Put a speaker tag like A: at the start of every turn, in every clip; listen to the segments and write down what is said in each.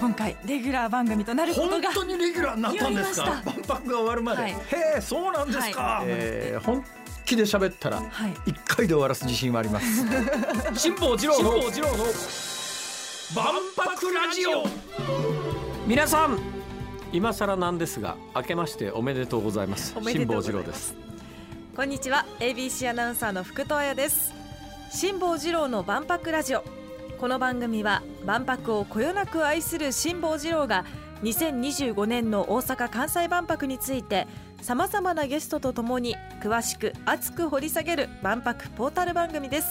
A: 今回レギュラー番組となること
B: 本
A: が
B: 当にレギュラーになったんですか？万博が終わるまで、
A: はい。
B: へえそうなんですか、えー本気で喋ったら
A: はい。
B: 一回で終わらす自信はあります。辛坊治郎の万博ラジオ。
C: 皆さん今更なんですが明けましておめでとうございます。辛坊治郎です。
A: こんにちは。ABC アナウンサーの福戸彩です。辛坊治郎の万博ラジオこの番組は万博をこよなく愛する辛坊治郎が2025年の大阪・関西万博についてさまざまなゲストとともに詳しく熱く掘り下げる万博ポータル番組です。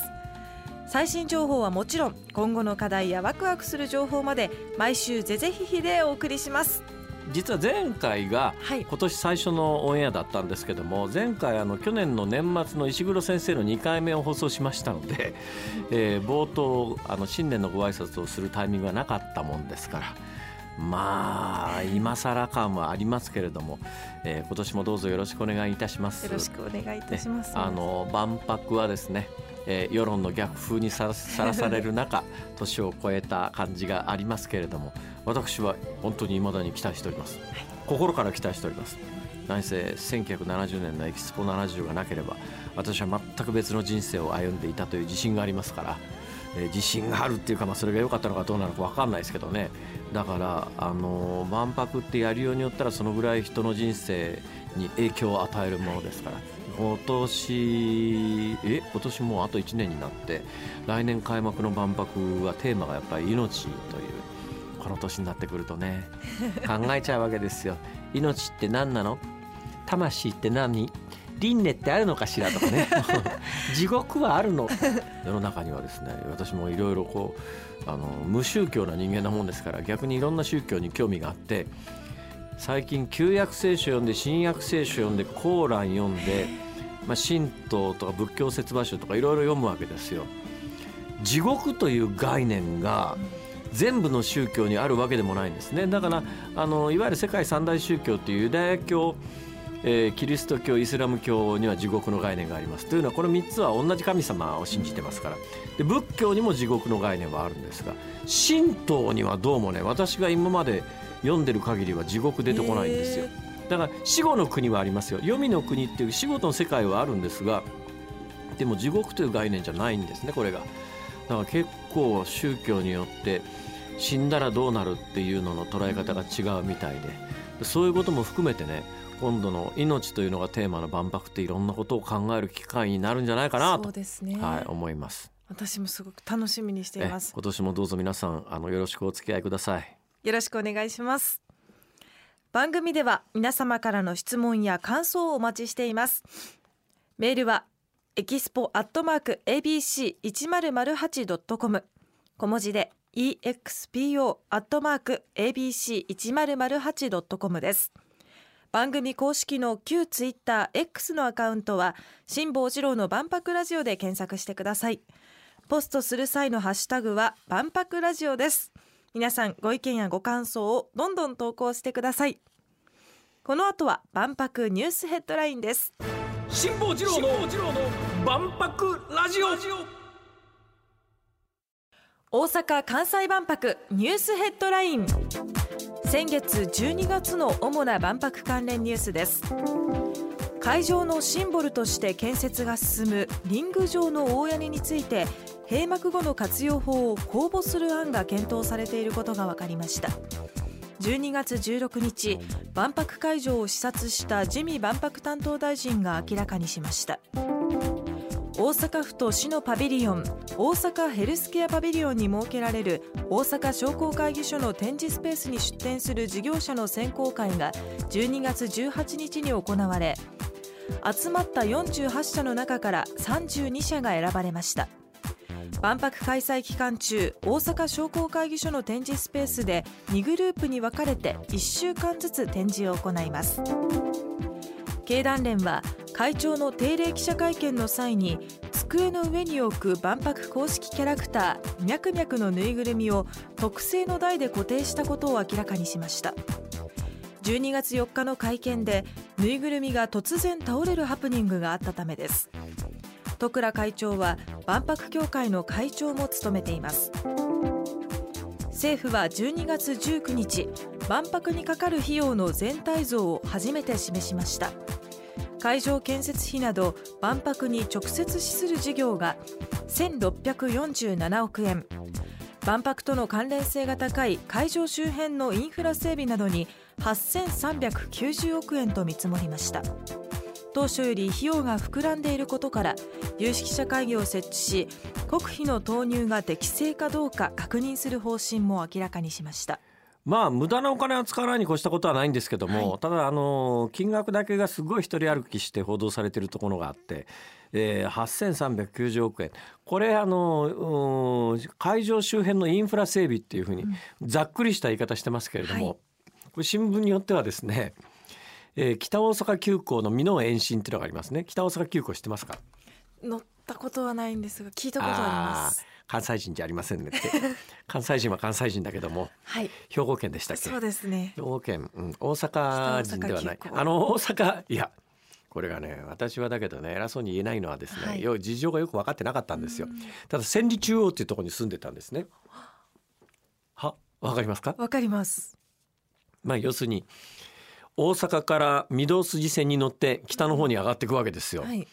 A: 最新情報はもちろん今後の課題やワクワクする情報まで毎週ぜぜひひでお送りします。
C: 実は前回が
A: はい。
C: 今年最初のオンエアだったんですけども前回あの去年の年末の石黒先生の2回目を放送しましたので、えー冒頭あの新年のご挨拶をするタイミングがなかったもんですからまあ今更感はありますけれども、えー今年もどうぞよろしくお願いいたします。
A: よろしくお願いいたします、
C: ねあの万博はですね、えー世論の逆風にさらされる中 年を超えた感じがありますけれども私は本当に未だに期待しております、心から期待しております。何せ1970年のエキスポ70がなければ私は全く別の人生を歩んでいたという自信がありますから、えー自信があるっていうか、まあ、それが良かったのかどうなのか分かんないですけどね。だから、あのー万博ってやるようによったらそのぐらい人の人生に影響を与えるものですから今年え今年もうあと1年になって来年開幕の万博はテーマがやっぱり命というこの年になってくるとね 考えちゃうわけですよ。命って何なの？魂って何？輪廻ってあるのかしらとかね。地獄はあるの。世の中にはですね私もいろいろこうあの無宗教な人間なもんですから逆にいろんな宗教に興味があって最近旧約聖書読んで新約聖書読んでコーラン読んで、まあ、神道とか仏教説話書とかいろいろ読むわけですよ。地獄という概念が全部の宗教にあるわけでもないんですね。だからあのいわゆる世界三大宗教っていうユダヤ教、えーキリスト教イスラム教には地獄の概念があります。というのはこの3つは同じ神様を信じてますから。で仏教にも地獄の概念はあるんですが神道にはどうもね私が今まで読んでる限りは地獄出てこないんですよ。だから死後の国はありますよ。黄泉の国っていう死後の世界はあるんですがでも地獄という概念じゃないんですねこれが。だから結構宗教によって死んだらどうなるっていうのの捉え方が違うみたいで。でそういうことも含めてね今度の命というのがテーマの万博っていろんなことを考える機会になるんじゃないかな
A: そう
C: と、
A: ですね、
C: はい、思います。
A: 私もすごく楽しみにしてい
C: え
A: ます。
C: 今年もどうぞ皆さんあのよろしくお付き合いください。
A: よろしくお願いします番組では皆様からの質問や感想をお待ちしています。メールはエキスポアットマーク ABC1008.com 小文字で EXPO アットマーク ABC1008.com です。番組公式の旧ツイッター X のアカウントは辛坊治郎の万博ラジオで検索してください。ポストする際のハッシュタグは万博ラジオです。皆さんご意見やご感想をどんどん投稿してください。この後は万博ニュースヘッドラインです。
B: 辛坊治郎の万博ラジオ。
A: 大阪・関西万博ニュースヘッドライン。先月12月の主な万博関連ニュースです。会場のシンボルとして建設が進むリング上の大屋根について閉幕後の活用法を公募する案が検討されていることが分かりました。12月16日万博会場を視察した自見万博担当大臣が明らかにしました。大阪府と市のパビリオン大阪ヘルスケアパビリオンに設けられる大阪商工会議所の展示スペースに出展する事業者の選考会が12月18日に行われ集まった48社の中から32社が選ばれました。万博開催期間中大阪商工会議所の展示スペースで2グループに分かれて1週間ずつ展示を行います。経団連は会長の定例記者会見の際に机の上に置く万博公式キャラクターミャクミャクのぬいぐるみを特製の台で固定したことを明らかにしました。12月4日の会見でぬいぐるみが突然倒れるハプニングがあったためです。戸倉会長は万博協会の会長も務めています。政府は12月19日万博にかかる費用の全体像を初めて示しました。会場建設費など万博に直接資する事業が1647億円。万博との関連性が高い会場周辺のインフラ整備などに8390億円と見積もりました。当初より費用が膨らんでいることから有識者会議を設置し国費の投入が適正かどうか確認する方針も明らかにしました。
C: まあ無駄なお金を使わないに越したことはないんですけども、はい、ただあの金額だけがすごい一人歩きして報道されているところがあって、えー、8390億円。これあの会場周辺のインフラ整備っていうふうにざっくりした言い方してますけれども、はい、これ新聞によってはですね、えー、北大阪急行の美濃延伸っていうのがありますね。北大阪急行知ってますか？
A: 乗ったことはないんですが聞いたことあります。
C: 関西人じゃありませんねって。関西人は関西人だけども、はい、兵庫県でしたっけ？
A: そうですね。
C: 兵庫県、うん、大阪人ではない。あの大阪いやこれがね私はだけどね偉そうに言えないのはですね、はい、要事情がよく分かってなかったんですよ。ただ千里中央っていうところに住んでたんですね。はわかりますか？
A: わかります。
C: まあ要するに大阪から御堂筋線に乗って北の方に上がっていくわけですよ、はい。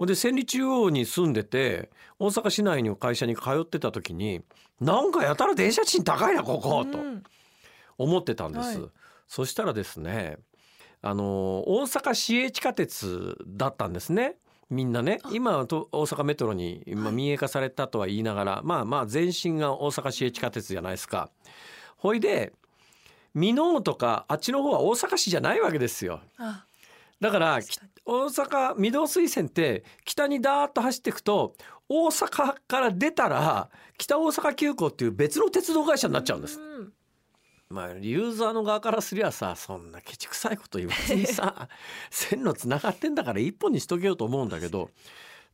C: で千里中央に住んでて大阪市内の会社に通ってた時になんかやたら電車賃高いなここ、と思ってたんです、はい、そしたらですねあの大阪市営地下鉄だったんですね。みんなね。今はと大阪メトロに今民営化されたとは言いながら、はい、まあまあ全身が大阪市営地下鉄じゃないですか。ほいで箕面とかあっちの方は大阪市じゃないわけですよ。だから大阪御堂水線って北にダーッと走っていくと大阪から出たら北大阪急行っていう別の鉄道会社になっちゃうんです。まあ、ユーザーの側からすりゃさそんなケチくさいこと言わずにさ 線路つながってんだから一本にしとけようと思うんだけど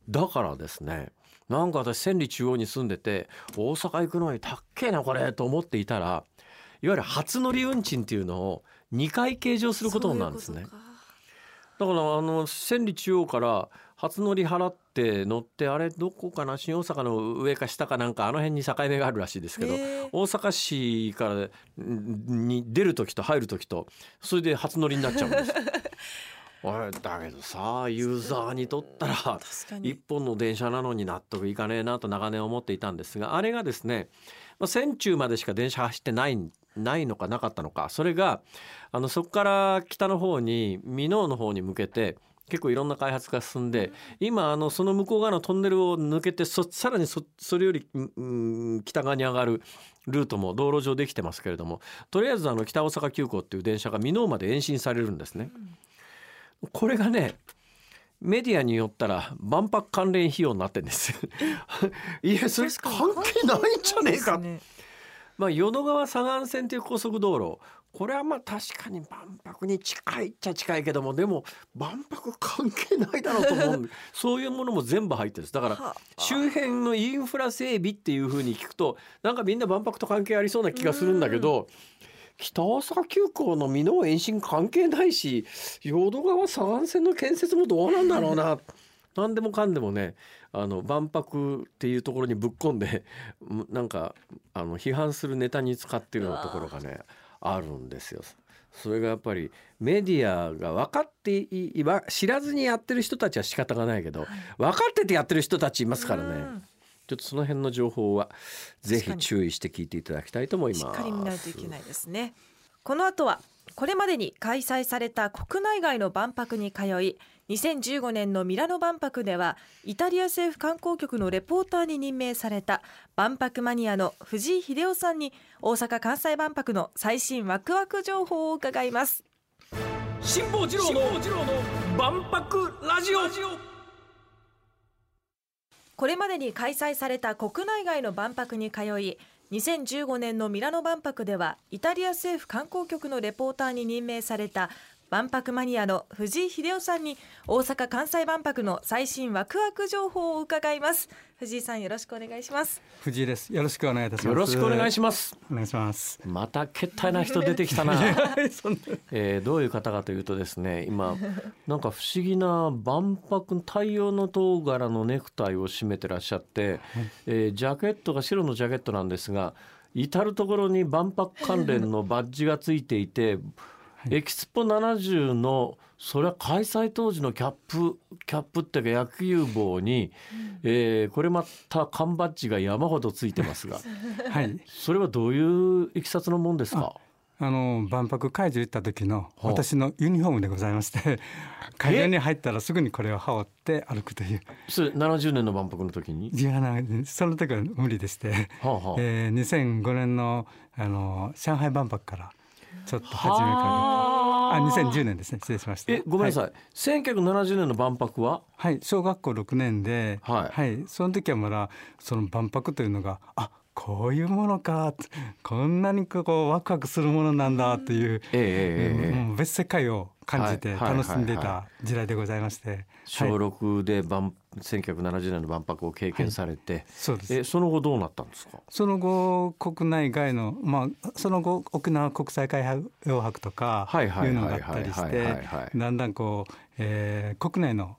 C: だからですねなんか私千里中央に住んでて大阪行くのにたっけえなこれと思っていたらいわゆる初乗り運賃っていうのを2回計上することなんですね。だからあの千里中央から初乗り払って乗ってあれどこかな新大阪の上か下かなんかあの辺に境目があるらしいですけど大阪市からに出る時と入る時とそれで初乗りになっちゃうんです。だけどさユーザーにとったら一本の電車なのに納得いかねえなと長年思っていたんですがあれがですね千中までしか電車走ってないないのかなかったのかそれがあのそこから北の方に箕面の方に向けて結構いろんな開発が進んで今あのその向こう側のトンネルを抜けてそさらにそそれより、うん、北側に上がるルートも道路上できてますけれどもとりあえずあの北大阪急行っていう電車が箕面まで延伸されるんですね。これがねメディアによったら万博関連費用になってんです いやそれ関係ないんじゃねえか。まあ、淀川左岸線という高速道路。これはまあ確かに万博に近いっちゃ近いけどもでも万博関係ないだろうと思う そういうものも全部入ってるんです。だから周辺のインフラ整備っていうふうに聞くとなんかみんな万博と関係ありそうな気がするんだけど。北大阪急行の箕面延伸関係ないし淀川左岸線の建設もどうなんだろうな何でもかんでもねあの万博っていうところにぶっ込んで なんかあの批判するネタに使ってるようなところがねあるんですよ。それがやっぱりメディアが分かってい知らずにやってる人たちは仕方がないけど、分かっててやってる人たちいますからね。ちょっとその辺の情報はぜひ注意して聞いていただきたいと思います。し
A: っかり見ないといけないですね。この後はこれまでに開催された国内外の万博に通い2015年のミラノ万博ではイタリア政府観光局のレポーターに任命された万博マニアの藤井秀夫さんに大阪・関西万博の最新ワクワク情報を伺います。
B: 辛坊治郎の万博ラジオ。
A: これまでに開催された国内外の万博に通い2015年のミラノ万博ではイタリア政府観光局のレポーターに任命された万博マニアの藤井秀夫さんに大阪・関西万博の最新ワクワク情報を伺います。藤井さんよろしくお願いします。
D: 藤井です。よろしくお願いいたします。
C: よろしくお願いします。
D: お願いします。
C: また決体な人出てきたな。えー、どういう方かというとですね今なんか不思議な万博太陽の塔柄のネクタイを締めてらっしゃって、はい、えー、ジャケットが白のジャケットなんですが至る所に万博関連のバッジがついていて、エキスポ70のそれは開催当時のキャップキャップっていうか野球帽に、えーこれまた缶バッジが山ほどついてますが。
D: はい。
C: それはどういういきさつのもんですか？
D: あの万博会場行った時の
C: あ
D: 私のユニフォームでございまして、会場に入ったらすぐにこれを羽織って歩くという。
C: それ70年の万博の時に、
D: いやなその時は無理でして、
C: はあはあ。
D: えー、2005年のあの上海万博からちょっと始めか
C: は
D: けあ2010年ですね。失礼しました。
C: えごめんなさい、
D: はい、
C: 1970年の万博は？
D: はい小学校6年で
C: はい。
D: その時はまだその万博というのがあこういうものかこんなにこうワクワクするものなんだという、
C: ええええええ。
D: もう別世界を感じて
C: はいはい
D: 楽しんでい
C: はいは
D: た時代でございまして、
C: 小
D: はい。
C: 6で万1970年の万博を経験されて、
D: そうです。
C: えその後どうなったんですか？
D: その後国内外の、まあ、その後沖縄国際海洋博とか
C: はいはい
D: いうの
C: はいはい
D: があったりし
C: はいはい
D: て
C: はい
D: だんだんこう、えー国内の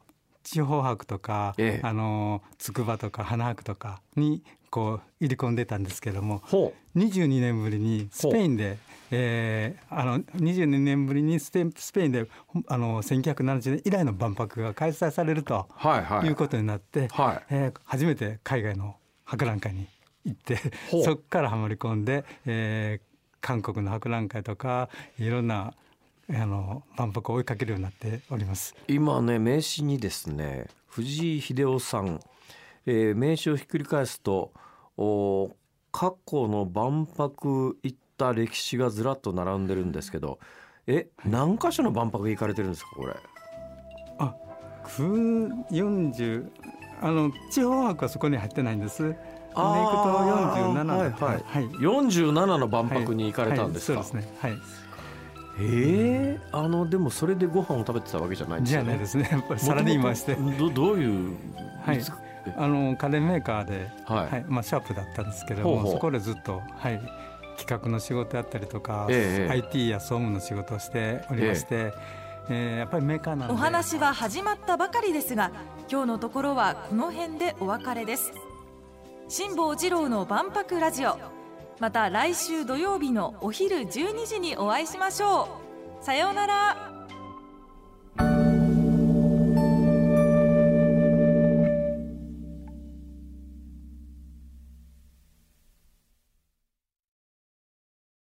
D: 地方博とか、
C: ええ。
D: あの筑波とか花博とかにこう入り込んでたんですけども
C: ほ
D: 22年ぶりにスペインで、えーあの22年ぶりにスペスペインであの1970年以来の万博が開催されると
C: うはいはい。
D: いうことになって、
C: はい。
D: えー初めて海外の博覧会に行ってそこからはまり込んで、えー韓国の博覧会とかいろんなあの万博を追いかけるようになっております。
C: 今ね名刺にですね藤井秀夫さん、えー名刺をひっくり返すとお過去の万博行った歴史がずらっと並んでるんですけどえ何箇所の万博行かれてるんですかこれ？
D: あ、40あの地方博はそこに入ってないんです。で行くと47
C: はいはい、
D: はい
C: 47の万博に行かれたんですか、
D: はいそうですね。はい。
C: ええあのでもそれでご飯を食べてたわけじゃないんです
D: じ
C: よね。
D: ゃないですね。やっぱりサラリーマンして、
C: どどういう、
D: はい。あの家電メーカーで、
C: はい。
D: はい、まあシャープだったんですけれども、
C: ほうほう。
D: そこでずっとはい。企画の仕事やったりとか、
C: ええ
D: IT や総務の仕事をしておりまして、えーやっぱりメーカーなんで。
A: お話は始まったばかりですが今日のところはこの辺でお別れです。辛坊治郎の万博ラジオまた来週土曜日のお昼12時にお会いしましょう。さようなら。